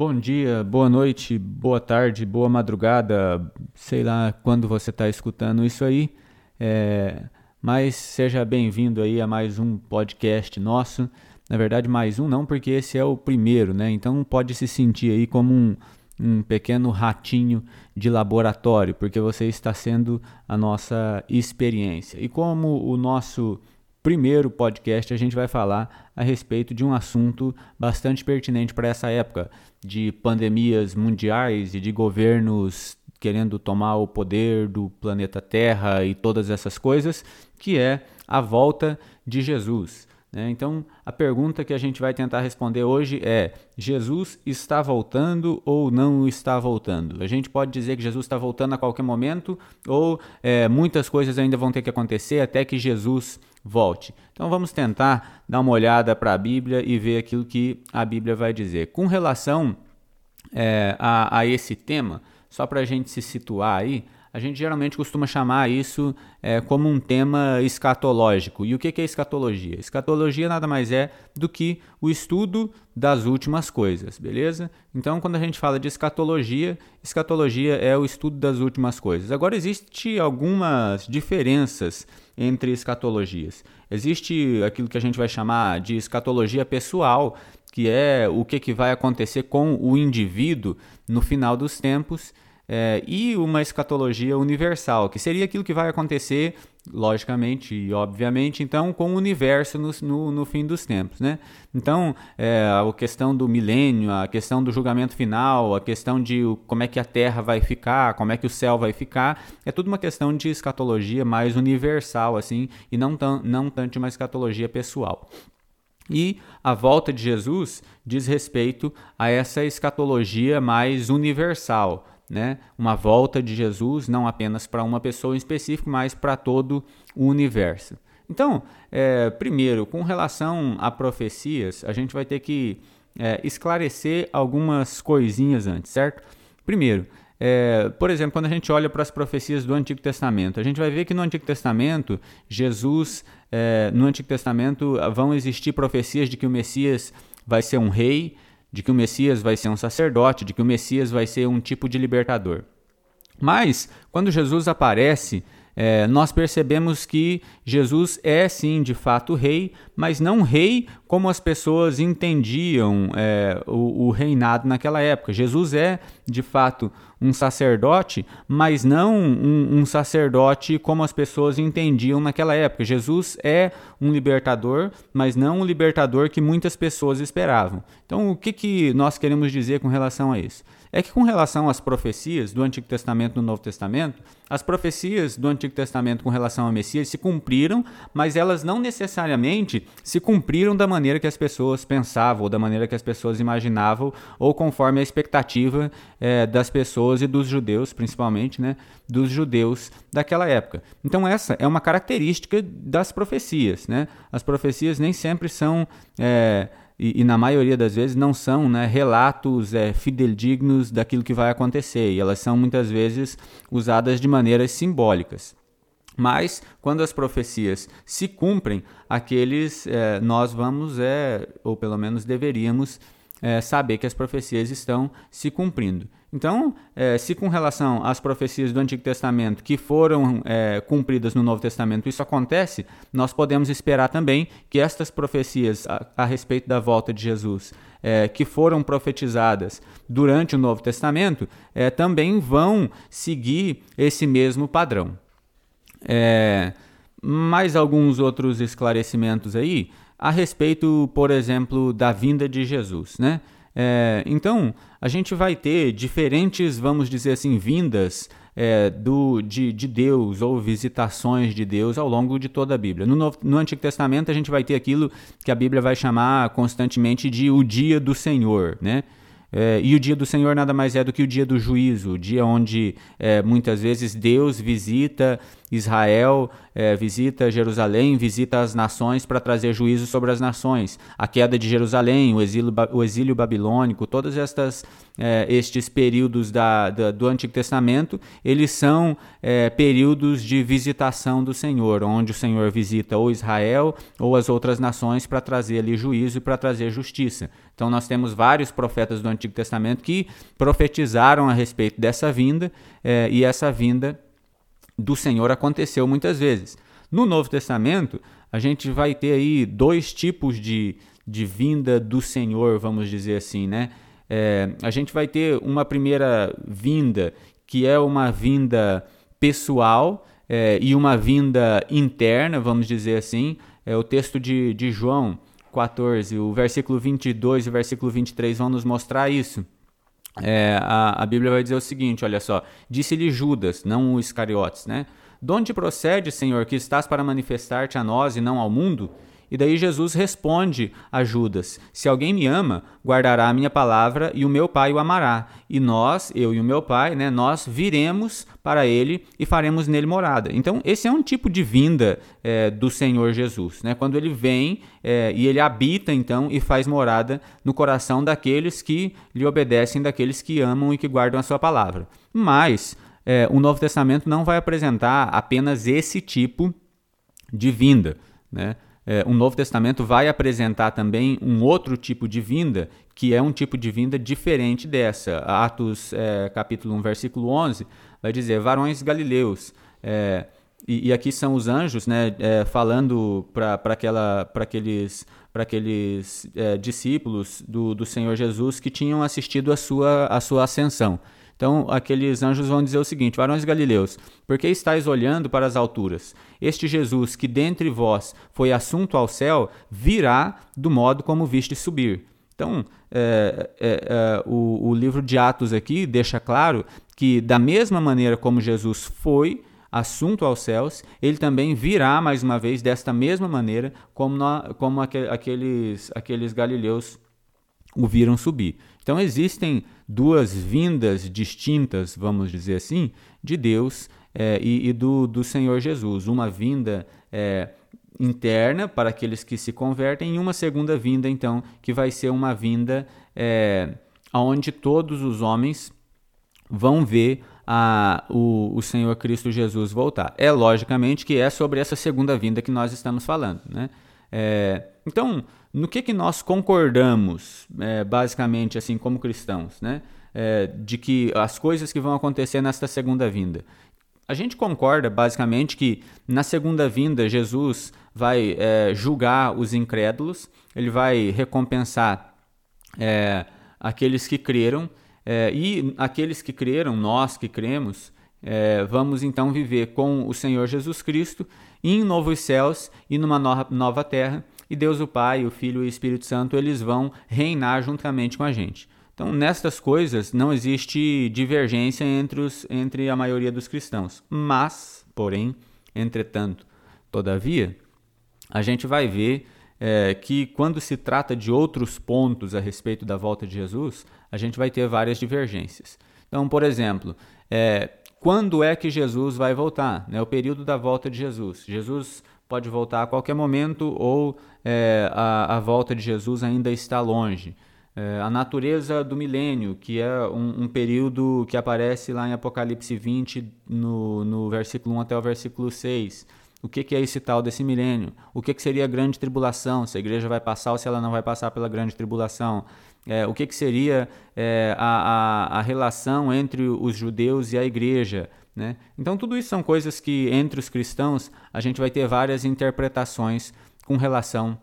Bom dia, boa noite, boa tarde, boa madrugada, sei lá quando você está escutando isso aí, é, mas seja bem-vindo aí a mais um podcast nosso. Na verdade, mais um não, porque esse é o primeiro, né? Então pode se sentir aí como um, um pequeno ratinho de laboratório, porque você está sendo a nossa experiência. E como o nosso primeiro podcast, a gente vai falar a respeito de um assunto bastante pertinente para essa época de pandemias mundiais e de governos querendo tomar o poder do planeta Terra e todas essas coisas, que é a volta de Jesus. Né? Então, a pergunta que a gente vai tentar responder hoje é: Jesus está voltando ou não está voltando? A gente pode dizer que Jesus está voltando a qualquer momento, ou é, muitas coisas ainda vão ter que acontecer até que Jesus volte. Então, vamos tentar dar uma olhada para a Bíblia e ver aquilo que a Bíblia vai dizer. Com relação é, a, a esse tema, só para a gente se situar aí, a gente geralmente costuma chamar isso é, como um tema escatológico. E o que é escatologia? Escatologia nada mais é do que o estudo das últimas coisas, beleza? Então, quando a gente fala de escatologia, escatologia é o estudo das últimas coisas. Agora, existe algumas diferenças entre escatologias. Existe aquilo que a gente vai chamar de escatologia pessoal, que é o que, que vai acontecer com o indivíduo no final dos tempos é, e uma escatologia universal, que seria aquilo que vai acontecer, logicamente e obviamente, então, com o universo no, no, no fim dos tempos. Né? Então, é, a questão do milênio, a questão do julgamento final, a questão de como é que a Terra vai ficar, como é que o céu vai ficar, é tudo uma questão de escatologia mais universal, assim, e não, tão, não tanto uma escatologia pessoal. E a volta de Jesus diz respeito a essa escatologia mais universal, né, uma volta de Jesus, não apenas para uma pessoa em específico, mas para todo o universo. Então, é, primeiro, com relação a profecias, a gente vai ter que é, esclarecer algumas coisinhas antes, certo? Primeiro, é, por exemplo, quando a gente olha para as profecias do Antigo Testamento, a gente vai ver que no Antigo Testamento, Jesus, é, no Antigo Testamento, vão existir profecias de que o Messias vai ser um rei, de que o Messias vai ser um sacerdote, de que o Messias vai ser um tipo de libertador. Mas, quando Jesus aparece, é, nós percebemos que Jesus é sim de fato rei, mas não rei como as pessoas entendiam é, o, o, reinado naquela época. Jesus é de fato um sacerdote, mas não um, um sacerdote como as pessoas entendiam naquela época. Jesus é um libertador, mas não um libertador que muitas pessoas esperavam. Então, o que, que nós queremos dizer com relação a isso? É que com relação às profecias do Antigo Testamento e do Novo Testamento, as profecias do Antigo Testamento com relação ao Messias se cumpriram, mas elas não necessariamente se cumpriram da maneira que as pessoas pensavam, ou da maneira que as pessoas imaginavam, ou conforme a expectativa é, das pessoas e dos judeus, principalmente, né, dos judeus daquela época. Então essa é uma característica das profecias. Né? As profecias nem sempre são... É, e, e, na maioria das vezes não são né, relatos é, fidedignos daquilo que vai acontecer, e elas são muitas vezes usadas de maneiras simbólicas. Mas quando as profecias se cumprem, aqueles é, nós vamos, é, ou pelo menos deveríamos, é, saber que as profecias estão se cumprindo. Então, é, se com relação às profecias do Antigo Testamento que foram é, cumpridas no Novo Testamento isso acontece, nós podemos esperar também que estas profecias a, a respeito da volta de Jesus, é, que foram profetizadas durante o Novo Testamento, é, também vão seguir esse mesmo padrão. É, mais alguns outros esclarecimentos aí a respeito, por exemplo, da vinda de Jesus, né? É, então, a gente vai ter diferentes, vamos dizer assim, vindas é, do, de, de, Deus ou visitações de Deus ao longo de toda a Bíblia. No, Novo, no Antigo Testamento, a gente vai ter aquilo que a Bíblia vai chamar constantemente de o dia do Senhor, né? É, e o dia do Senhor nada mais é do que o dia do juízo, o dia onde é, muitas vezes Deus visita Israel é, visita Jerusalém, visita as nações para trazer juízo sobre as nações. A queda de Jerusalém, o exílio, o exílio babilônico, todos estas, é, estes períodos da, da, do Antigo Testamento, eles são é, períodos de visitação do Senhor, onde o Senhor visita ou Israel ou as outras nações para trazer ali juízo e para trazer justiça. Então nós temos vários profetas do Antigo Testamento que profetizaram a respeito dessa vinda, e essa vinda do Senhor aconteceu muitas vezes. No Novo Testamento, a gente vai ter aí dois tipos de, de vinda do Senhor, vamos dizer assim, né? É, a gente vai ter uma primeira vinda, que é uma vinda pessoal é, e uma vinda interna, vamos dizer assim. É o texto de, de João 14, o versículo 22 e o versículo 23 vão nos mostrar isso. É, a, a Bíblia vai dizer o seguinte: olha só, disse-lhe Judas, não o Iscariotes, né? De onde procede, Senhor, que estás para manifestar-te a nós e não ao mundo? E daí Jesus responde a Judas: Se alguém me ama, guardará a minha palavra e o meu Pai o amará. E nós, eu e o meu Pai, né, nós viremos para ele e faremos nele morada. Então, esse é um tipo de vinda é, do Senhor Jesus. Né? Quando ele vem é, e ele habita, então, e faz morada no coração daqueles que lhe obedecem, daqueles que amam e que guardam a sua palavra. Mas é, o Novo Testamento não vai apresentar apenas esse tipo de vinda. Né? É, o Novo Testamento vai apresentar também um outro tipo de vinda, que é um tipo de vinda diferente dessa. Atos é, capítulo 1, versículo 11, vai dizer, varões galileus, é, e, e, aqui são os anjos né, é, falando para aqueles, pra aqueles é, discípulos do, do Senhor Jesus que tinham assistido a sua, a sua ascensão. Então, aqueles anjos vão dizer o seguinte: Varões galileus, por que estáis olhando para as alturas? Este Jesus, que dentre vós foi assunto ao céu, virá do modo como viste subir. Então, é, é, é, o, o livro de Atos aqui deixa claro que, da mesma maneira como Jesus foi assunto aos céus, ele também virá mais uma vez desta mesma maneira como, como aqueles, aqueles galileus o viram subir. Então existem duas vindas distintas, vamos dizer assim, de Deus é, e, e, do, do Senhor Jesus. Uma vinda é, interna para aqueles que se convertem e uma segunda vinda, então, que vai ser uma vinda é, onde todos os homens vão ver a, o, o Senhor Cristo Jesus voltar. É logicamente que é sobre essa segunda vinda que nós estamos falando. Né? É, então, no que, que nós concordamos, é, basicamente, assim, como cristãos, né? É, de que as coisas que vão acontecer nesta segunda vinda. A gente concorda, basicamente, que na segunda vinda Jesus vai é, julgar os incrédulos, ele vai recompensar é, aqueles que creram, é, e aqueles que creram, nós que cremos, é, vamos então viver com o Senhor Jesus Cristo em novos céus e numa nova terra, e Deus o Pai, o Filho e o Espírito Santo, eles vão reinar juntamente com a gente. Então, nestas coisas não existe divergência entre, os, entre a maioria dos cristãos. Mas, porém, entretanto, todavia, a gente vai ver é, que quando se trata de outros pontos a respeito da volta de Jesus, a gente vai ter várias divergências. Então, por exemplo, é, quando é que Jesus vai voltar? Né? O período da volta de Jesus. Jesus pode voltar a qualquer momento ou é, a, a, volta de Jesus ainda está longe. É, a natureza do milênio, que é um, um, período que aparece lá em Apocalipse 20, no, no versículo 1 até o versículo 6. O que, que é esse tal desse milênio? O que, que seria a grande tribulação? Se a igreja vai passar ou se ela não vai passar pela grande tribulação? É, o que, que seria é, a, a, a relação entre os judeus e a igreja? Né? Então, tudo isso são coisas que, entre os cristãos, a gente vai ter várias interpretações com relação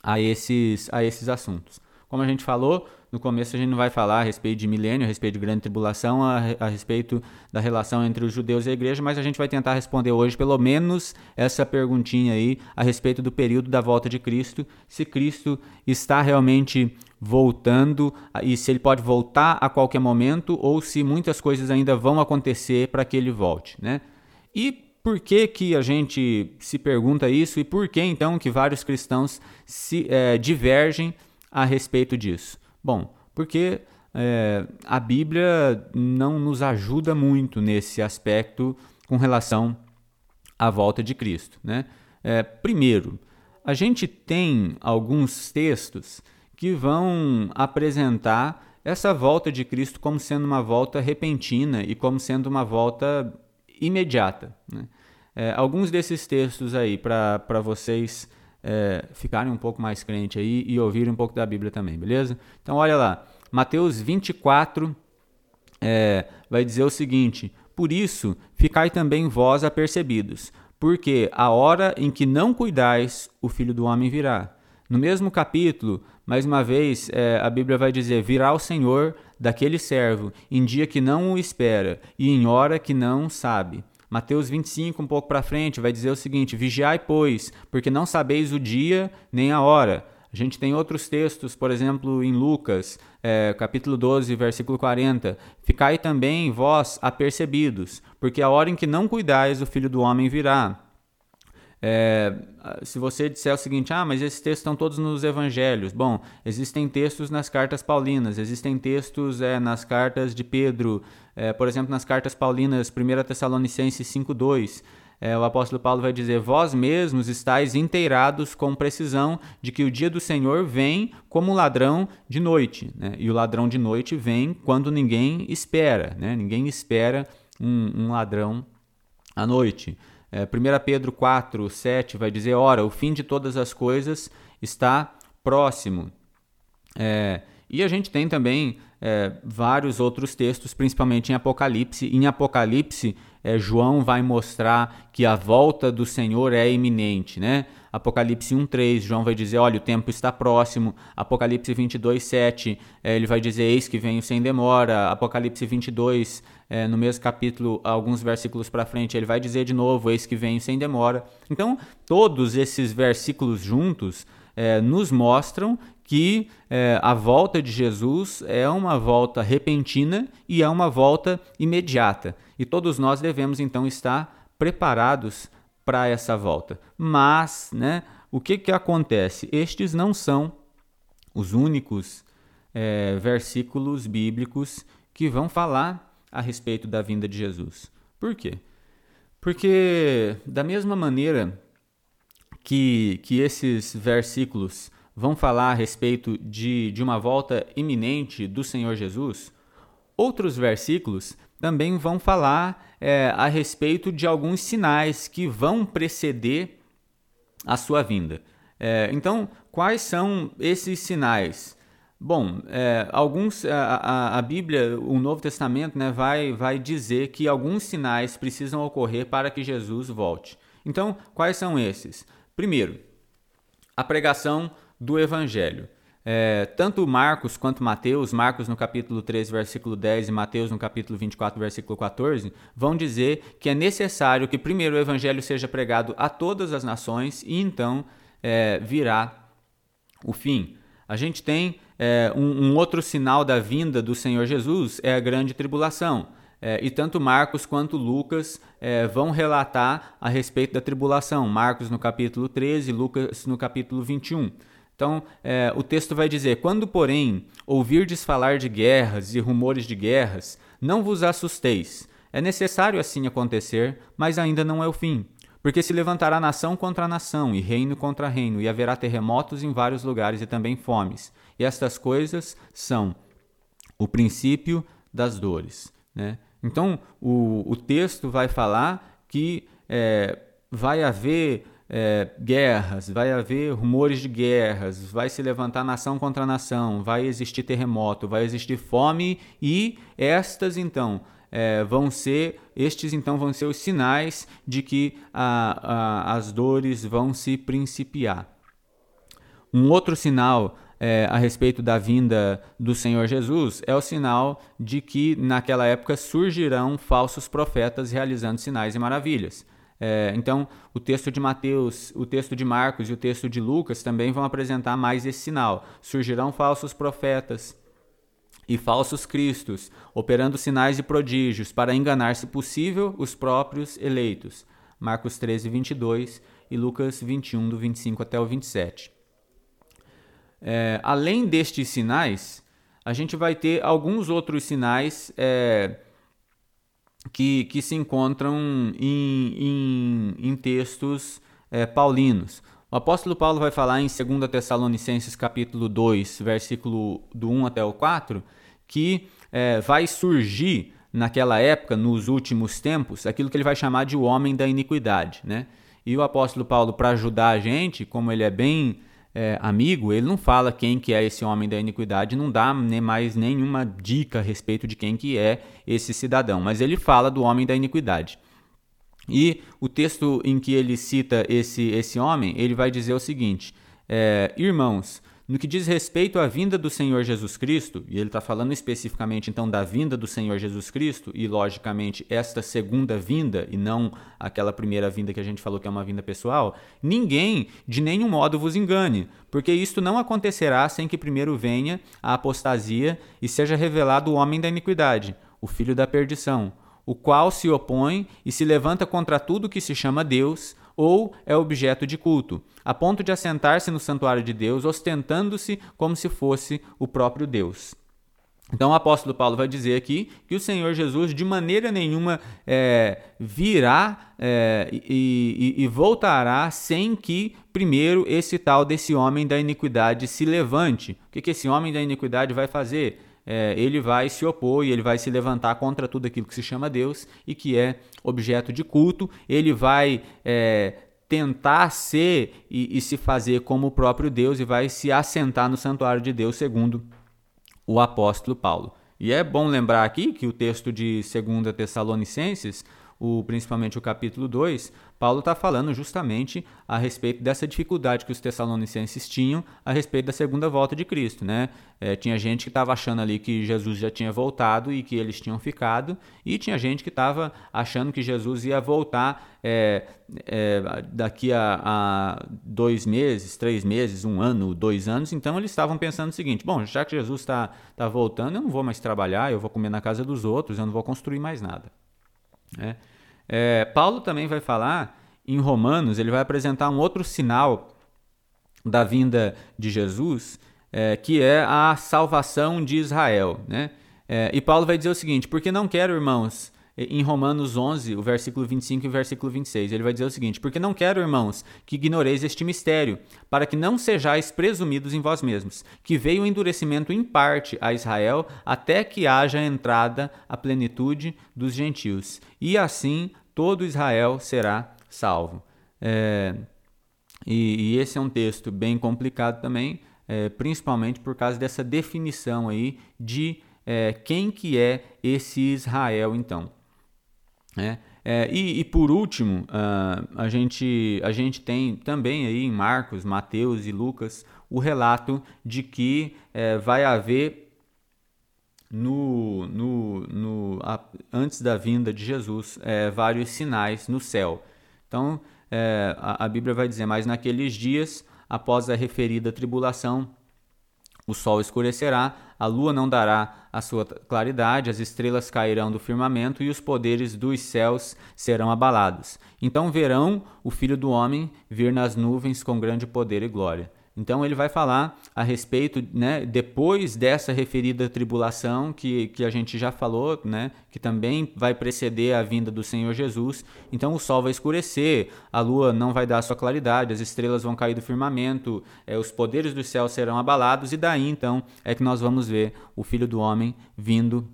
a esses, a esses assuntos. Como a gente falou, no começo a gente não vai falar a respeito de milênio, a respeito de grande tribulação, a, a, respeito da relação entre os judeus e a igreja, mas a gente vai tentar responder hoje pelo menos essa perguntinha aí a respeito do período da volta de Cristo, se Cristo está realmente voltando e se ele pode voltar a qualquer momento ou se muitas coisas ainda vão acontecer para que ele volte, né? E por que que a gente se pergunta isso e por que então que vários cristãos se é, divergem a respeito disso? Bom, porque é, a Bíblia não nos ajuda muito nesse aspecto com relação a volta de Cristo. Né? É, primeiro, a gente tem alguns textos que vão apresentar essa volta de Cristo como sendo uma volta repentina e como sendo uma volta imediata. Né? É, alguns desses textos aí, para vocês é, ficarem um pouco mais crentes aí e ouvirem um pouco da Bíblia também, beleza? Então, olha lá, Mateus 24 é, vai dizer o seguinte: Por isso, ficai também vós apercebidos, porque a hora em que não cuidais, o filho do homem virá. No mesmo capítulo, mais uma vez, é, a Bíblia vai dizer: Virá o Senhor daquele servo, em dia que não o espera e em hora que não sabe. Mateus 25, um pouco para frente, vai dizer o seguinte: Vigiai, pois, porque não sabeis o dia nem a hora. A gente tem outros textos, por exemplo, em Lucas, é, capítulo 12, versículo 40. Ficai também vós apercebidos, porque a hora em que não cuidais, o filho do homem virá. É, se você disser o seguinte, ah, mas esses textos estão todos nos evangelhos. Bom, existem textos nas cartas paulinas, existem textos é, nas cartas de Pedro, é, por exemplo, nas cartas paulinas, 1 Tessalonicenses 5,2. É, o apóstolo Paulo vai dizer: Vós mesmos estáis inteirados com precisão de que o dia do Senhor vem como ladrão de noite. Né? E o ladrão de noite vem quando ninguém espera. Né? Ninguém espera um, um ladrão à noite. É, 1 Pedro 4, 7 vai dizer: Ora, o fim de todas as coisas está próximo. É, e a gente tem também é, vários outros textos, principalmente em Apocalipse. Em Apocalipse, é, João vai mostrar que a volta do Senhor é iminente, né? Apocalipse 1:3, João vai dizer, olha, o tempo está próximo. Apocalipse 22:7, é, ele vai dizer, eis que venho sem demora. Apocalipse 22, é, no mesmo capítulo, alguns versículos para frente, ele vai dizer de novo, eis que venho sem demora. Então, todos esses versículos juntos é, nos mostram que é, a volta de Jesus é uma volta repentina e é uma volta imediata. E todos nós devemos então estar preparados para essa volta. Mas, né, o que, que acontece? Estes não são os únicos é, versículos bíblicos que vão falar a respeito da vinda de Jesus. Por quê? Porque, da mesma maneira que, que esses versículos vão falar a respeito de, de uma volta iminente do Senhor Jesus, outros versículos também vão falar é, a respeito de alguns sinais que vão preceder a sua vinda. É, então, quais são esses sinais? Bom, é, alguns a, a, Bíblia, o Novo Testamento, né, vai, vai dizer que alguns sinais precisam ocorrer para que Jesus volte. Então, quais são esses? Primeiro, a pregação do Evangelho. É, tanto Marcos quanto Mateus, Marcos no capítulo 13, versículo 10 e Mateus no capítulo 24, versículo 14, vão dizer que é necessário que primeiro o evangelho seja pregado a todas as nações e então é, virá o fim. A gente tem é, um, um, outro sinal da vinda do Senhor Jesus, é a grande tribulação. É, e tanto Marcos quanto Lucas é, vão relatar a respeito da tribulação. Marcos no capítulo 13, Lucas no capítulo 21. Então, é, o texto vai dizer: Quando, porém, ouvirdes falar de guerras e rumores de guerras, não vos assusteis. É necessário assim acontecer, mas ainda não é o fim. Porque se levantará nação contra nação, e reino contra reino, e haverá terremotos em vários lugares e também fomes. E estas coisas são o princípio das dores. Né? Então, o, o texto vai falar que é, vai haver é, guerras, vai haver rumores de guerras, vai se levantar nação contra nação, vai existir terremoto, vai existir fome e estas então é, vão ser estes então vão ser os sinais de que a, a, as dores vão se principiar. Um outro sinal é, a respeito da vinda do Senhor Jesus é o sinal de que naquela época surgirão falsos profetas realizando sinais e maravilhas. É, então, o texto de Mateus, o texto de Marcos e o texto de Lucas também vão apresentar mais esse sinal. Surgirão falsos profetas e falsos cristos, operando sinais e prodígios para enganar, se possível, os próprios eleitos. Marcos 13, 22 e Lucas 21, do 25 até o 27. É, além destes sinais, a gente vai ter alguns outros sinais é, que, que se encontram em, em, em textos é, paulinos. O apóstolo Paulo vai falar em 2 Tessalonicenses capítulo 2, versículo do 1 até o 4, que é, vai surgir naquela época, nos últimos tempos, aquilo que ele vai chamar de o homem da iniquidade. Né? E o apóstolo Paulo, para ajudar a gente, como ele é bem é, amigo, ele não fala quem que é esse homem da iniquidade, não dá nem mais nenhuma dica a respeito de quem que é esse cidadão, mas ele fala do homem da iniquidade. E o texto em que ele cita esse, esse homem, ele vai dizer o seguinte: é, Irmãos, no que diz respeito à vinda do Senhor Jesus Cristo, e ele está falando especificamente então da vinda do Senhor Jesus Cristo, e logicamente esta segunda vinda, e não aquela primeira vinda que a gente falou que é uma vinda pessoal, ninguém de nenhum modo vos engane, porque isto não acontecerá sem que primeiro venha a apostasia e seja revelado o homem da iniquidade, o filho da perdição, o qual se opõe e se levanta contra tudo que se chama Deus ou é objeto de culto, a ponto de assentar-se no santuário de Deus, ostentando-se como se fosse o próprio Deus. Então o apóstolo Paulo vai dizer aqui que o Senhor Jesus de maneira nenhuma é, virá é, e, e, e, voltará sem que primeiro esse tal desse homem da iniquidade se levante. O que, que esse homem da iniquidade vai fazer? É, ele vai se opor e ele vai se levantar contra tudo aquilo que se chama Deus e que é objeto de culto. Ele vai é, tentar ser e, e, se fazer como o próprio Deus e vai se assentar no santuário de Deus, segundo o apóstolo Paulo. E é bom lembrar aqui que o texto de 2 Tessalonicenses, o, principalmente o capítulo 2, Paulo está falando justamente a respeito dessa dificuldade que os tessalonicenses tinham a respeito da segunda volta de Cristo. Né? É, tinha gente que estava achando ali que Jesus já tinha voltado e que eles tinham ficado, e tinha gente que estava achando que Jesus ia voltar é, é, daqui a, a, dois meses, três meses, um ano, dois anos. Então eles estavam pensando o seguinte: bom, já que Jesus está tá voltando, eu não vou mais trabalhar, eu vou comer na casa dos outros, eu não vou construir mais nada. É. É, Paulo também vai falar em Romanos, ele vai apresentar um outro sinal da vinda de Jesus, é, que é a salvação de Israel. Né? É, e Paulo vai dizer o seguinte: porque não quero, irmãos, em Romanos 11, o versículo 25 e o versículo 26. Ele vai dizer o seguinte: Porque não quero, irmãos, que ignoreis este mistério, para que não sejais presumidos em vós mesmos, que veio o endurecimento em parte a Israel, até que haja entrada a plenitude dos gentios. E assim todo Israel será salvo. É, e, e, esse é um texto bem complicado também, é, principalmente por causa dessa definição aí de é, quem que é esse Israel então. Né? É, e, e, por último, uh, a, gente, a gente tem também aí em Marcos, Mateus e Lucas o relato de que é, vai haver no, no, no a, antes da vinda de Jesus é, vários sinais no céu. Então é, a, a Bíblia vai dizer, mas naqueles dias, após a referida tribulação, o sol escurecerá, a lua não dará a sua claridade, as estrelas cairão do firmamento e os poderes dos céus serão abalados. Então verão o Filho do Homem vir nas nuvens com grande poder e glória. Então ele vai falar a respeito, né, depois dessa referida tribulação que, que a gente já falou, né, que também vai preceder a vinda do Senhor Jesus. Então o sol vai escurecer, a lua não vai dar sua claridade, as estrelas vão cair do firmamento, é, os poderes do céu serão abalados e daí então é que nós vamos ver o Filho do Homem vindo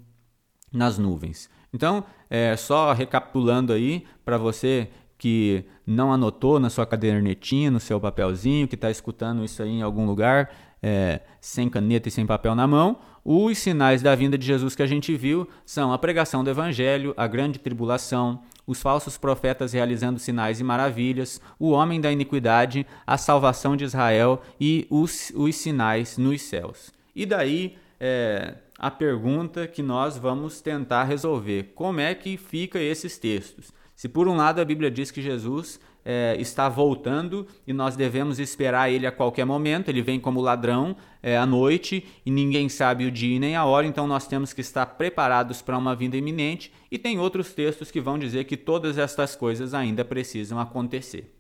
nas nuvens. Então, é, só recapitulando aí para você que não anotou na sua cadernetinha, no seu papelzinho, que está escutando isso aí em algum lugar, é, sem caneta e sem papel na mão, os sinais da vinda de Jesus que a gente viu são a pregação do Evangelho, a grande tribulação, os falsos profetas realizando sinais e maravilhas, o homem da iniquidade, a salvação de Israel e os, os sinais nos céus. E daí é, a pergunta que nós vamos tentar resolver: como é que fica esses textos? Se por um lado a Bíblia diz que Jesus é, está voltando e nós devemos esperar ele a qualquer momento, ele vem como ladrão é, à noite e ninguém sabe o dia nem a hora, então nós temos que estar preparados para uma vinda iminente. E tem outros textos que vão dizer que todas estas coisas ainda precisam acontecer.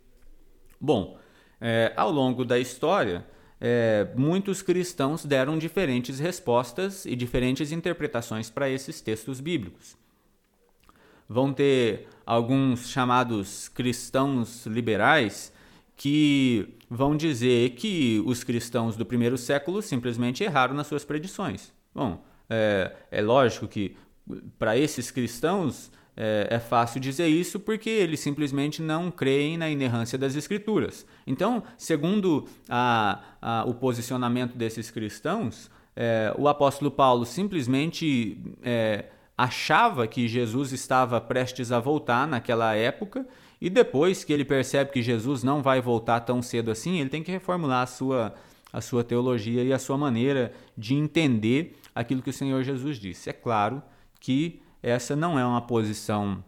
Bom, é, ao longo da história, é, muitos cristãos deram diferentes respostas e diferentes interpretações para esses textos bíblicos. vão ter alguns chamados cristãos liberais que vão dizer que os cristãos do primeiro século simplesmente erraram nas suas predições. Bom, é, é lógico que para esses cristãos é, é, fácil dizer isso porque eles simplesmente não creem na inerrância das escrituras. Então, segundo a, a, o posicionamento desses cristãos, é, o apóstolo Paulo simplesmente é, achava que Jesus estava prestes a voltar naquela época e depois que ele percebe que Jesus não vai voltar tão cedo assim, ele tem que reformular a sua, a sua teologia e a sua maneira de entender aquilo que o Senhor Jesus disse. É claro que essa não é uma posição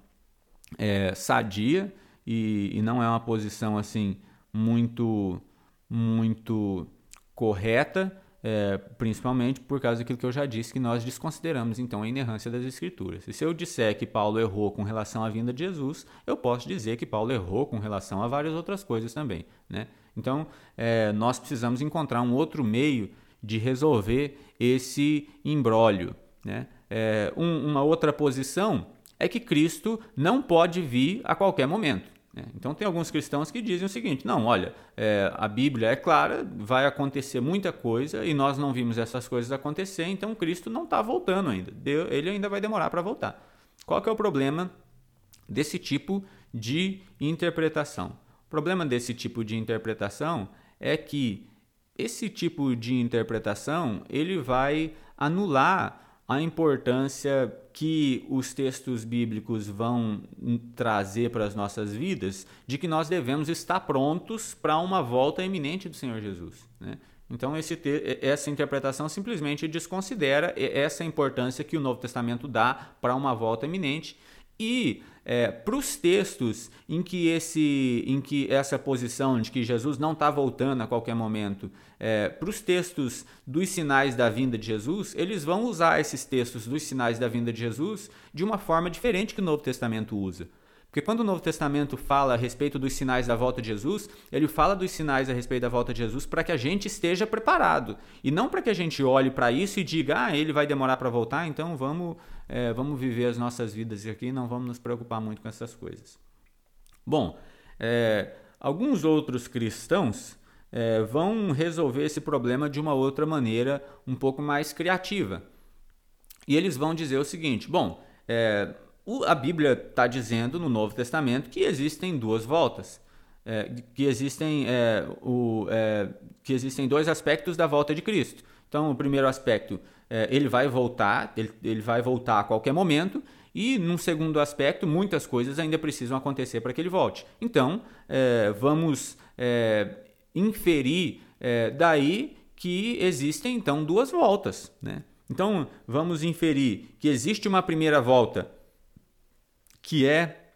é, sadia e, e, não é uma posição assim muito muito correta, é, principalmente por causa daquilo que eu já disse que nós desconsideramos então a inerrância das escrituras. E se eu disser que Paulo errou com relação à vinda de Jesus, eu posso dizer que Paulo errou com relação a várias outras coisas também, né? Então é, nós precisamos encontrar um outro meio de resolver esse imbróglio, né? é, um, uma outra posição é que Cristo não pode vir a qualquer momento. Né? Então, tem alguns cristãos que dizem o seguinte: não, olha, é, a Bíblia é clara, vai acontecer muita coisa e nós não vimos essas coisas acontecer, então Cristo não está voltando ainda. Ele ainda vai demorar para voltar. Qual que é o problema desse tipo de interpretação? O problema desse tipo de interpretação é que esse tipo de interpretação ele vai anular a importância que os textos bíblicos vão trazer para as nossas vidas de que nós devemos estar prontos para uma volta iminente do Senhor Jesus. Né? Então, essa interpretação simplesmente desconsidera essa importância que o Novo Testamento dá para uma volta iminente e é, para os textos em que, esse, em que essa posição de que Jesus não está voltando a qualquer momento, é, para os textos dos sinais da vinda de Jesus, eles vão usar esses textos dos sinais da vinda de Jesus de uma forma diferente que o Novo Testamento usa. Porque quando o Novo Testamento fala a respeito dos sinais da volta de Jesus, ele fala dos sinais a respeito da volta de Jesus para que a gente esteja preparado. E não para que a gente olhe para isso e diga, ah, ele vai demorar para voltar, então vamos, é, vamos viver as nossas vidas aqui e não vamos nos preocupar muito com essas coisas. Bom, é, alguns outros cristãos é, vão resolver esse problema de uma outra maneira um pouco mais criativa. E eles vão dizer o seguinte: bom, é, o, a Bíblia está dizendo no Novo Testamento que existem duas voltas, é, que, existem, é, o, é, que existem dois aspectos da volta de Cristo. Então, o primeiro aspecto, é, ele vai voltar, ele, ele vai voltar a qualquer momento, e num segundo aspecto, muitas coisas ainda precisam acontecer para que ele volte. Então, é, vamos é, inferir daí que existem então duas voltas. Né? Então, vamos inferir que existe uma primeira volta que é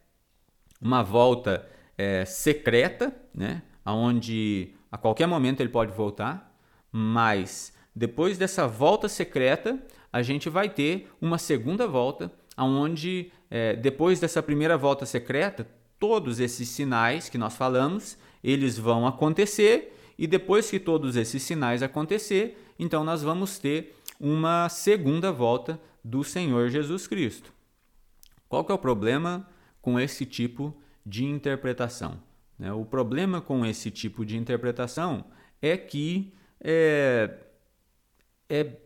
uma volta é, secreta, né? onde a qualquer momento ele pode voltar, mas depois dessa volta secreta, a gente vai ter uma segunda volta, onde é, depois dessa primeira volta secreta, todos esses sinais que nós falamos, eles vão acontecer e depois que todos esses sinais acontecer, então nós vamos ter uma segunda volta do Senhor Jesus Cristo. Qual que é o problema com esse tipo de interpretação? Né? O problema com esse tipo de interpretação é que é, é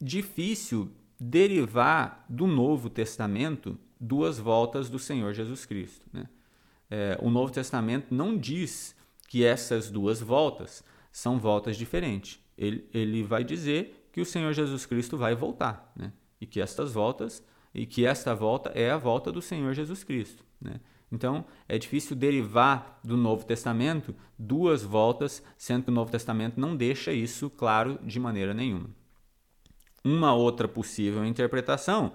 difícil derivar do Novo Testamento duas voltas do Senhor Jesus Cristo. Né? É, o Novo Testamento não diz que essas duas voltas são voltas diferentes. Ele, ele vai dizer que o Senhor Jesus Cristo vai voltar né? e que estas voltas e que esta volta é a volta do Senhor Jesus Cristo. Né? Então, é difícil derivar do Novo Testamento duas voltas, sendo que o Novo Testamento não deixa isso claro de maneira nenhuma. Uma outra possível interpretação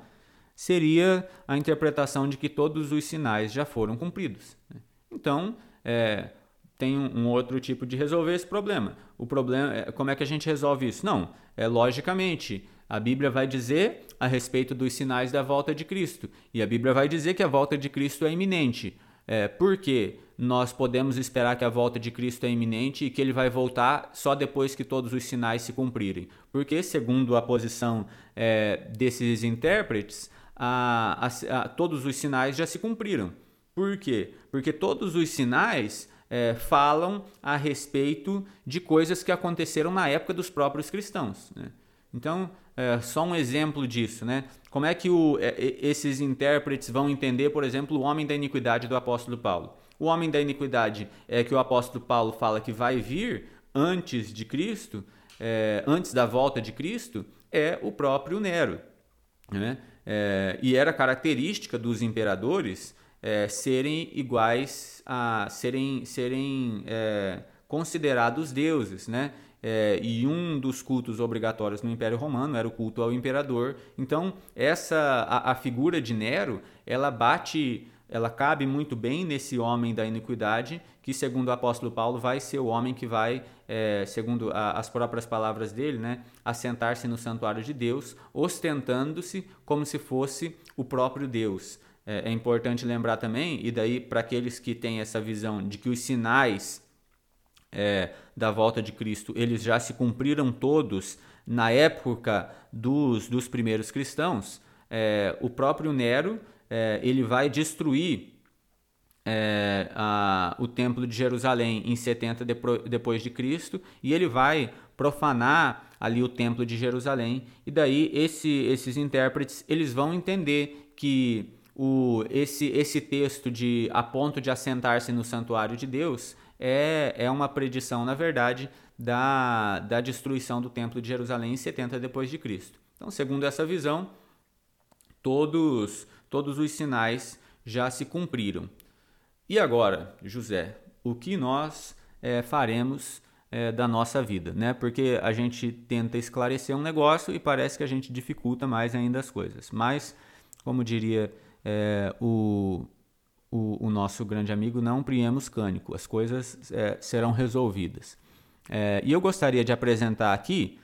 seria a interpretação de que todos os sinais já foram cumpridos. Né? Então, é, tem um, outro tipo de resolver esse problema. O problema é como é que a gente resolve isso? Não, é logicamente a Bíblia vai dizer a respeito dos sinais da volta de Cristo. E a Bíblia vai dizer que a volta de Cristo é iminente. É, por quê? Nós podemos esperar que a volta de Cristo é iminente e que ele vai voltar só depois que todos os sinais se cumprirem. Porque, segundo a posição é, desses intérpretes, a, a, a, todos os sinais já se cumpriram. Por quê? Porque todos os sinais é, falam a respeito de coisas que aconteceram na época dos próprios cristãos. Né? Então, é, só um exemplo disso, né? Como é que o, é, esses intérpretes vão entender, por exemplo, o homem da iniquidade do apóstolo Paulo? O homem da iniquidade é que o apóstolo Paulo fala que vai vir antes de Cristo, é, antes da volta de Cristo, é o próprio Nero. Né? É, e era característica dos imperadores é, serem iguais a serem, serem é, considerados deuses, né? É, e um dos cultos obrigatórios no Império Romano era o culto ao imperador. Então essa a, a figura de Nero ela bate ela cabe muito bem nesse homem da iniquidade, que, segundo o apóstolo Paulo, vai ser o homem que vai, é, segundo a, as próprias palavras dele, né, assentar-se no santuário de Deus, ostentando-se como se fosse o próprio Deus. É, é importante lembrar também, e daí para aqueles que têm essa visão de que os sinais é, da volta de Cristo eles já se cumpriram todos na época dos, dos primeiros cristãos, é, o próprio Nero é, ele vai destruir é, a, o templo de Jerusalém em 70 depois de Cristo e ele vai profanar ali o templo de Jerusalém e daí esse, esses intérpretes eles vão entender que o, esse, esse texto de a ponto de assentar-se no santuário de Deus é, é uma predição na verdade da, da destruição do templo de Jerusalém em 70 depois de Cristo então segundo essa visão todos todos os sinais já se cumpriram. E agora, José, o que nós é, faremos é, da nossa vida? Né? Porque a gente tenta esclarecer um negócio e parece que a gente dificulta mais ainda as coisas. Mas, como diria é, o, o, o, nosso grande amigo, não priemos cânico, as coisas serão resolvidas. e eu gostaria de apresentar aqui,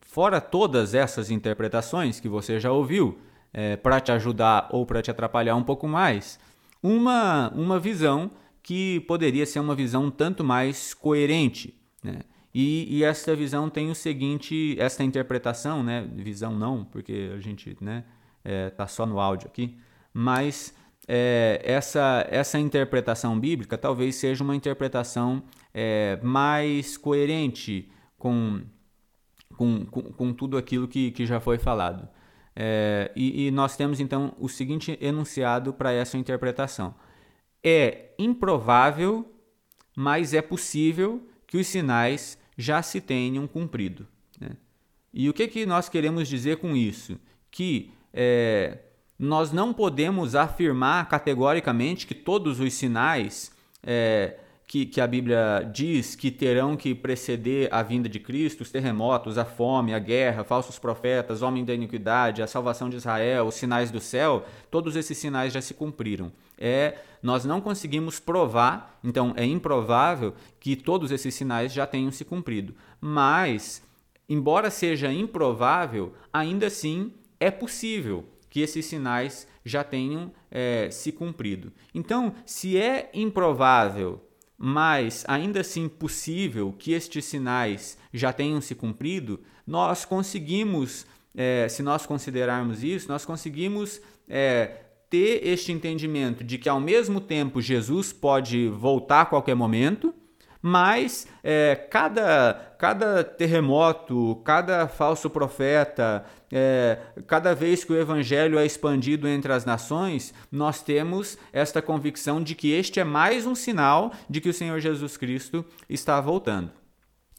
fora todas essas interpretações que você já ouviu, é, para te ajudar ou para te atrapalhar um pouco mais, uma, uma visão que poderia ser uma visão tanto mais coerente. Né? E, e essa visão tem o seguinte, essa interpretação, né? visão não, porque a gente né, é, tá só no áudio aqui, mas é, essa, essa interpretação bíblica talvez seja uma interpretação é, mais coerente com, com, com, com, tudo aquilo que, que já foi falado. É, e, e nós temos então o seguinte enunciado para essa interpretação: é improvável, mas é possível que os sinais já se tenham cumprido. Né? E o que, que nós queremos dizer com isso? Que é, nós não podemos afirmar categoricamente que todos os sinais é, que, que a Bíblia diz que terão que preceder a vinda de Cristo, os terremotos, a fome, a guerra, falsos profetas, homem da iniquidade, a salvação de Israel, os sinais do céu, todos esses sinais já se cumpriram. É, nós não conseguimos provar, então é improvável que todos esses sinais já tenham se cumprido. Mas, embora seja improvável, ainda assim é possível que esses sinais já tenham é, se cumprido. Então, se é improvável mas ainda assim possível que estes sinais já tenham se cumprido, nós conseguimos, é, se nós considerarmos isso, nós conseguimos é, ter este entendimento de que ao mesmo tempo Jesus pode voltar a qualquer momento mas é, cada, cada terremoto, cada falso profeta, é, cada vez que o evangelho é expandido entre as nações, nós temos esta convicção de que este é mais um sinal de que o Senhor Jesus Cristo está voltando.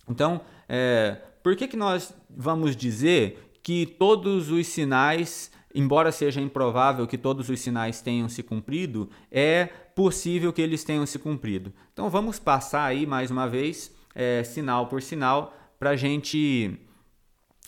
Então, é, por que, que nós vamos dizer que todos os sinais embora seja improvável que todos os sinais tenham se cumprido, é possível que eles tenham se cumprido. Então vamos passar aí mais uma vez, é, sinal por sinal, para a gente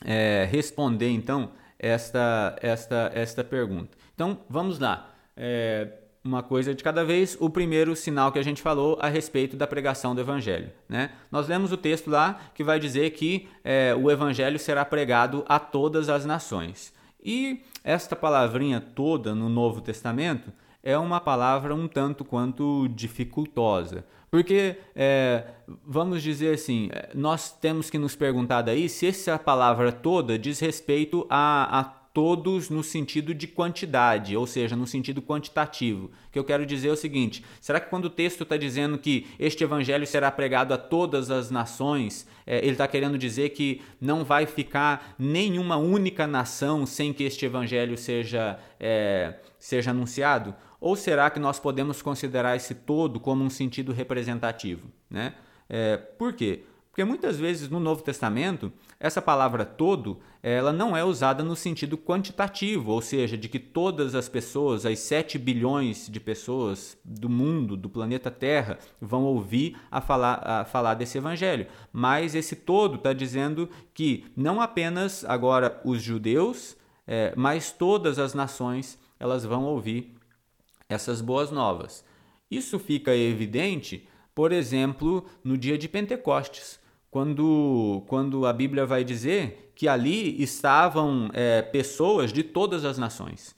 é, responder então esta, esta, esta pergunta. Então vamos lá. É, uma coisa de cada vez. O primeiro sinal que a gente falou a respeito da pregação do Evangelho. Né? Nós lemos o texto lá que vai dizer que é, o Evangelho será pregado a todas as nações. E esta palavrinha toda no Novo Testamento é uma palavra um tanto quanto dificultosa. Porque, é, vamos dizer assim, é, nós temos que nos perguntar daí se essa palavra toda diz respeito a, a todos no sentido de quantidade, ou seja, no sentido quantitativo. O que eu quero dizer é o seguinte: será que quando o texto está dizendo que este evangelho será pregado a todas as nações, é, ele está querendo dizer que não vai ficar nenhuma única nação sem que este evangelho seja, é, seja anunciado? Ou será que nós podemos considerar esse todo como um sentido representativo? Né? É, por quê? Porque muitas vezes no Novo Testamento, essa palavra todo, ela não é usada no sentido quantitativo, ou seja, de que todas as pessoas, as 7 bilhões de pessoas do mundo, do planeta Terra, vão ouvir a falar, a falar desse evangelho. Mas esse todo está dizendo que não apenas agora os judeus, é, mas todas as nações elas vão ouvir essas boas novas. Isso fica evidente, por exemplo, no dia de Pentecostes quando, quando a Bíblia vai dizer que ali estavam é, pessoas de todas as nações.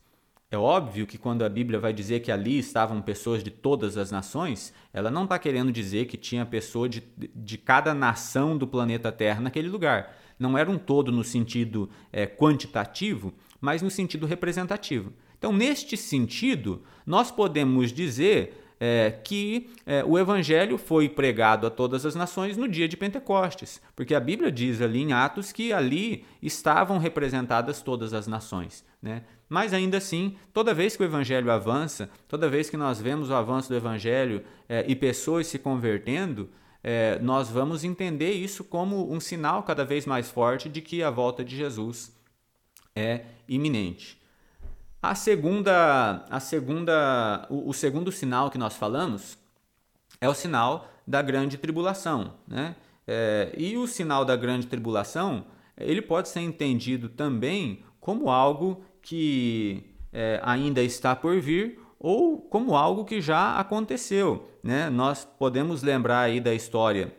É óbvio que quando a Bíblia vai dizer que ali estavam pessoas de todas as nações, ela não está querendo dizer que tinha pessoa de, de cada nação do planeta Terra naquele lugar. Não era um todo no sentido é, quantitativo, mas no sentido representativo. Então, neste sentido, nós podemos dizer é, que é, o evangelho foi pregado a todas as nações no dia de Pentecostes, porque a Bíblia diz ali em Atos que ali estavam representadas todas as nações. Né? Mas ainda assim, toda vez que o evangelho avança, toda vez que nós vemos o avanço do evangelho é, e pessoas se convertendo, é, nós vamos entender isso como um sinal cada vez mais forte de que a volta de Jesus é iminente. A segunda, a segunda, o, o, segundo sinal que nós falamos é o sinal da grande tribulação, né? É, e o sinal da grande tribulação ele pode ser entendido também como algo que é, ainda está por vir ou como algo que já aconteceu, né? Nós podemos lembrar aí da história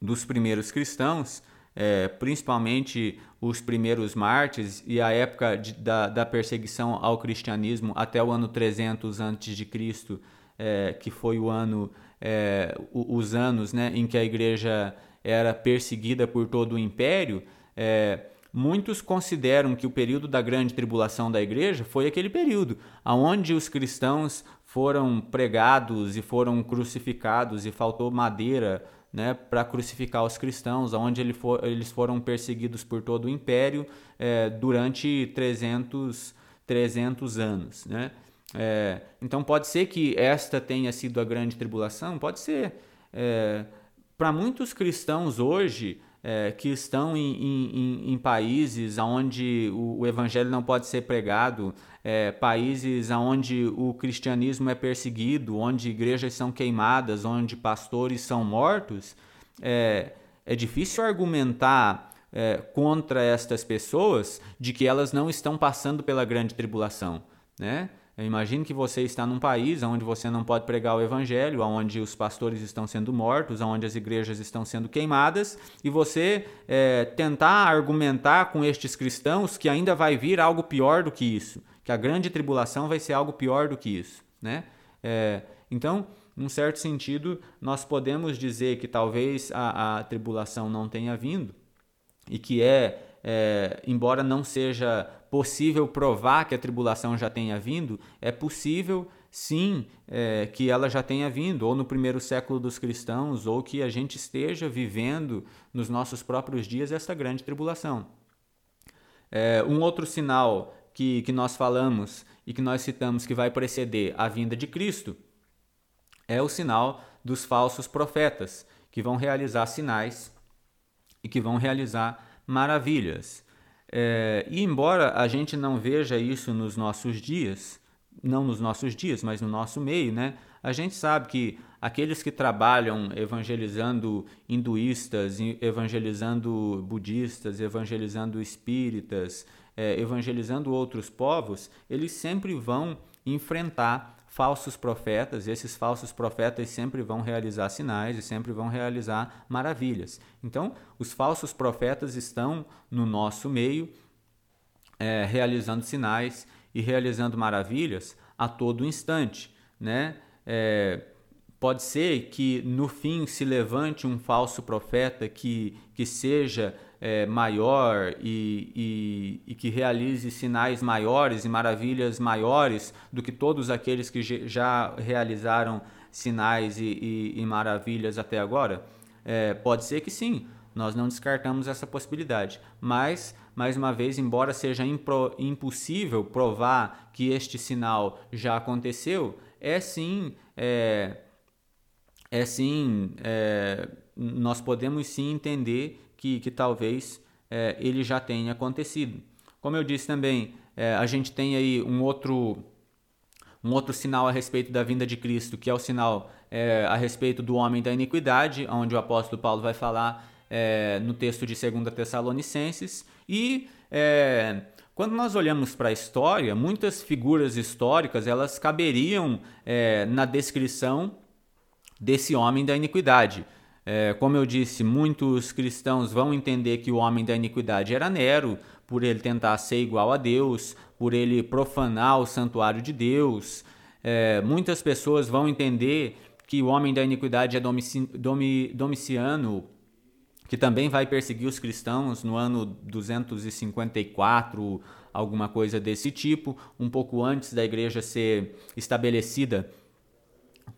dos primeiros cristãos é, principalmente os primeiros mártires e a época de, da, da perseguição ao cristianismo até o ano 300 a.C., é, que foi o ano, é, os anos né, em que a igreja era perseguida por todo o império, é, muitos consideram que o período da grande tribulação da igreja foi aquele período onde os cristãos foram pregados e foram crucificados e faltou madeira né, para crucificar os cristãos, onde ele for, eles foram perseguidos por todo o império é, durante 300, 300 anos. Né? É, então pode ser que esta tenha sido a grande tribulação, pode ser. É, para muitos cristãos hoje, é, que estão em, em, em, países onde o, o, evangelho não pode ser pregado, é, países onde o cristianismo é perseguido, onde igrejas são queimadas, onde pastores são mortos, é, é difícil argumentar é, contra estas pessoas de que elas não estão passando pela grande tribulação. Né? Eu imagino que você está num país onde você não pode pregar o evangelho, onde os pastores estão sendo mortos, onde as igrejas estão sendo queimadas, e você é, tentar argumentar com estes cristãos que ainda vai vir algo pior do que isso, que a grande tribulação vai ser algo pior do que isso, né? É, então, num certo sentido, nós podemos dizer que talvez a, a tribulação não tenha vindo e que é é, embora não seja possível provar que a tribulação já tenha vindo, é possível sim é, que ela já tenha vindo, ou no primeiro século dos cristãos, ou que a gente esteja vivendo nos nossos próprios dias essa grande tribulação. É, um outro sinal que, que nós falamos e que nós citamos que vai preceder a vinda de Cristo é o sinal dos falsos profetas, que vão realizar sinais e que vão realizar maravilhas. É, e embora a gente não veja isso nos nossos dias, não nos nossos dias, mas no nosso meio, né? A gente sabe que aqueles que trabalham evangelizando hinduístas, evangelizando budistas, evangelizando espíritas, é, evangelizando outros povos, eles sempre vão enfrentar falsos profetas, e esses falsos profetas sempre vão realizar sinais e sempre vão realizar maravilhas. Então, os falsos profetas estão no nosso meio, é, realizando sinais e realizando maravilhas a todo instante. Né? É, pode ser que no fim se levante um falso profeta que, que seja é, maior e, e, e, que realize sinais maiores e maravilhas maiores do que todos aqueles que já realizaram sinais e, e maravilhas até agora? É, pode ser que sim, nós não descartamos essa possibilidade, mas mais uma vez, embora seja impro, impossível provar que este sinal já aconteceu, é sim, é, é sim, é, nós podemos sim entender que, que talvez é, ele já tenha acontecido. Como eu disse também, é, a gente tem aí um outro, um outro sinal a respeito da vinda de Cristo, que é o sinal é, a respeito do homem da iniquidade, onde o apóstolo Paulo vai falar é, no texto de 2 Tessalonicenses, e é, quando nós olhamos para a história, muitas figuras históricas elas caberiam é, na descrição desse homem da iniquidade. É, como eu disse, muitos cristãos vão entender que o homem da iniquidade era Nero, por ele tentar ser igual a Deus, por ele profanar o santuário de Deus. É, muitas pessoas vão entender que o homem da iniquidade é Domici, Domi, Domiciano, que também vai perseguir os cristãos no ano 254, alguma coisa desse tipo, um pouco antes da igreja ser estabelecida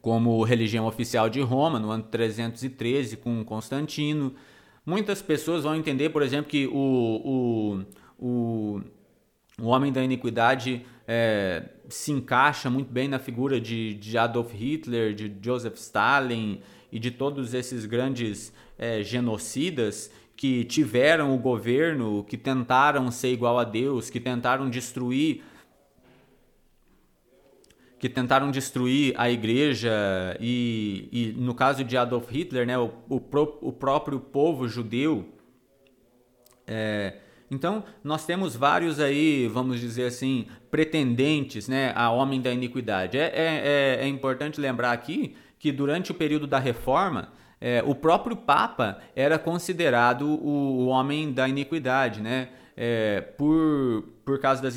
como religião oficial de Roma, no ano 313, com Constantino. Muitas pessoas vão entender, por exemplo, que o, o, o, o homem da iniquidade é, se encaixa muito bem na figura de, de Adolf Hitler, de Joseph Stalin e de todos esses grandes é, genocidas que tiveram o governo, que tentaram ser igual a Deus, que tentaram destruir que tentaram destruir a igreja e, e no caso de Adolf Hitler, né, o, o, pro, o próprio povo judeu. É, então, nós temos vários aí, vamos dizer assim, pretendentes né, a homem da iniquidade. É, é, é, é importante lembrar aqui que durante o período da reforma, é, o próprio Papa era considerado o, o homem da iniquidade, né? É, por, por causa das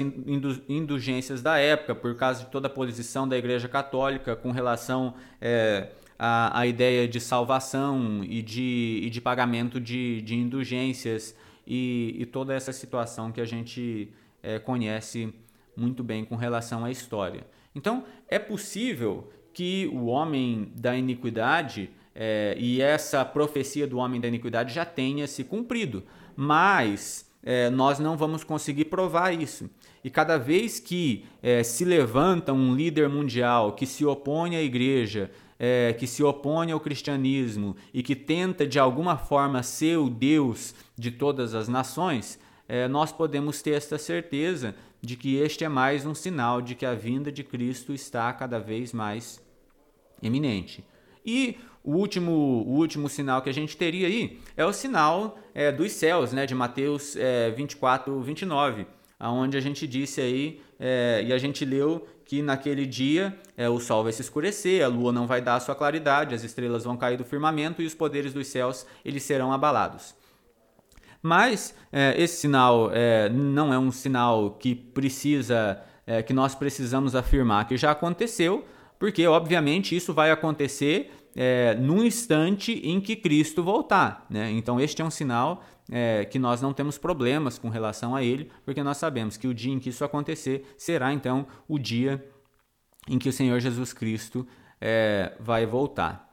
indulgências da época, por causa de toda a posição da Igreja Católica com relação é, à, à, ideia de salvação e de, e de pagamento de, de indulgências e, e toda essa situação que a gente é, conhece muito bem com relação à história. Então, é possível que o homem da iniquidade é, e essa profecia do homem da iniquidade já tenha se cumprido, mas é, nós não vamos conseguir provar isso. E cada vez que é, se levanta um líder mundial que se opõe à igreja, é, que se opõe ao cristianismo e que tenta de alguma forma ser o Deus de todas as nações, é, nós podemos ter esta certeza de que este é mais um sinal de que a vinda de Cristo está cada vez mais eminente. E o último, o último sinal que a gente teria aí é o sinal é, dos céus, né, de Mateus é, 24, 29, onde a gente disse aí, é, e a gente leu que naquele dia é, o sol vai se escurecer, a lua não vai dar a sua claridade, as estrelas vão cair do firmamento e os poderes dos céus eles serão abalados. Mas é, esse sinal é, não é um sinal que precisa, é, que nós precisamos afirmar que já aconteceu, porque obviamente isso vai acontecer é, no instante em que Cristo voltar. Né? Então, este é um sinal é, que nós não temos problemas com relação a ele, porque nós sabemos que o dia em que isso acontecer será então o dia em que o Senhor Jesus Cristo é, vai voltar.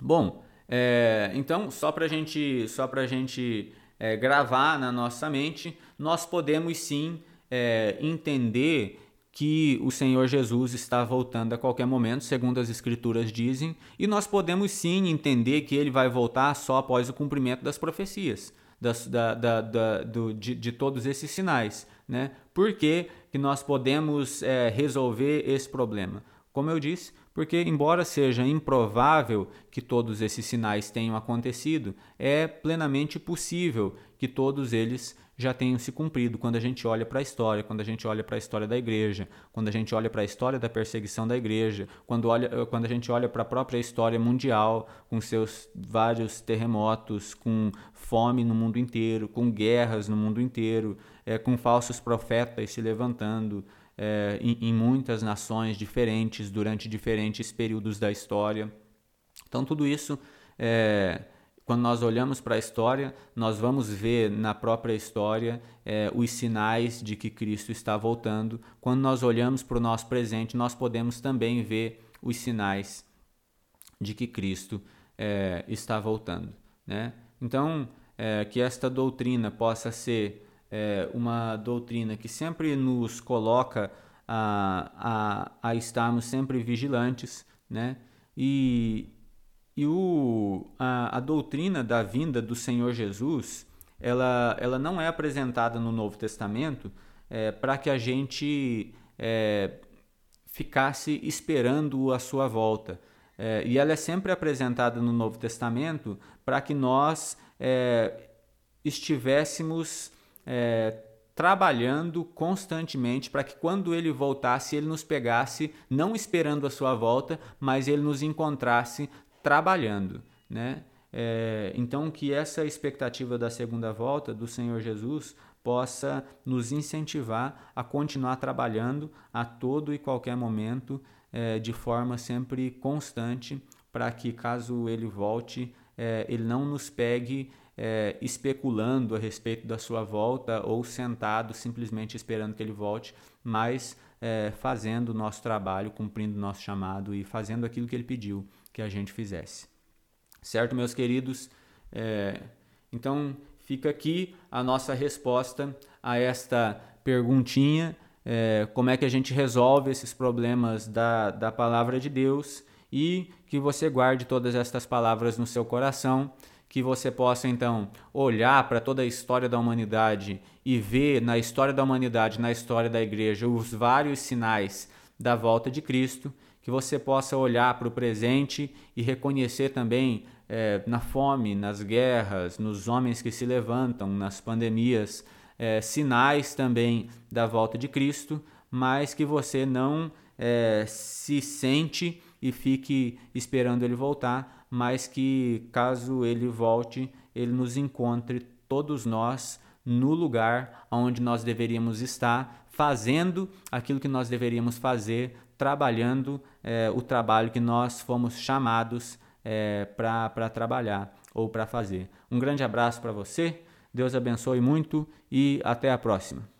Bom, é, então, só para gente, só a gente é, gravar na nossa mente, nós podemos sim é, entender que o Senhor Jesus está voltando a qualquer momento, segundo as Escrituras dizem, e nós podemos sim entender que ele vai voltar só após o cumprimento das profecias, das, da, da, da, do, de, de, todos esses sinais. Né? Por que, que nós podemos é, resolver esse problema? Como eu disse, porque, embora seja improvável que todos esses sinais tenham acontecido, é plenamente possível que todos eles já tenham se cumprido quando a gente olha para a história, quando a gente olha para a história da igreja, quando a gente olha para a história da perseguição da igreja, quando, olha, eh, quando a gente olha para a própria história mundial, com seus vários terremotos, com fome no mundo inteiro, com guerras no mundo inteiro, é, com falsos profetas se levantando é, em, em muitas nações diferentes durante diferentes períodos da história. Então, tudo isso é, quando nós olhamos para a história, nós vamos ver na própria história é, os sinais de que Cristo está voltando. Quando nós olhamos para o nosso presente, nós podemos também ver os sinais de que Cristo é, está voltando. Né? Então, é, que esta doutrina possa ser é, uma doutrina que sempre nos coloca a, a, a estarmos sempre vigilantes, né? E, e o, a, a doutrina da vinda do Senhor Jesus, ela, ela não é apresentada no Novo Testamento é, para que a gente é, ficasse esperando a sua volta. É, e ela é sempre apresentada no Novo Testamento para que nós é, estivéssemos é, trabalhando constantemente para que quando ele voltasse, ele nos pegasse, não esperando a sua volta, mas ele nos encontrasse trabalhando. Né? É, então, que essa expectativa da segunda volta do Senhor Jesus possa nos incentivar a continuar trabalhando a todo e qualquer momento é, de forma sempre constante, para que caso ele volte, é, ele não nos pegue é, especulando a respeito da sua volta ou sentado simplesmente esperando que ele volte, mas é, fazendo o nosso trabalho, cumprindo o nosso chamado e fazendo aquilo que ele pediu que a gente fizesse. Certo, meus queridos? É, então fica aqui a nossa resposta a esta perguntinha é, como é que a gente resolve esses problemas da, da palavra de Deus e que você guarde todas estas palavras no seu coração, que você possa então olhar para toda a história da humanidade e ver na história da humanidade, na história da igreja, os vários sinais da volta de Cristo, que você possa olhar para o presente e reconhecer também é, na fome, nas guerras, nos homens que se levantam, nas pandemias, é, sinais também da volta de Cristo, mas que você não é, se sente e fique esperando ele voltar, mas que caso ele volte, ele nos encontre todos nós no lugar onde nós deveríamos estar, fazendo aquilo que nós deveríamos fazer, trabalhando é, o trabalho que nós fomos chamados é, para trabalhar ou para fazer. Um grande abraço para você. Deus abençoe muito e até a próxima.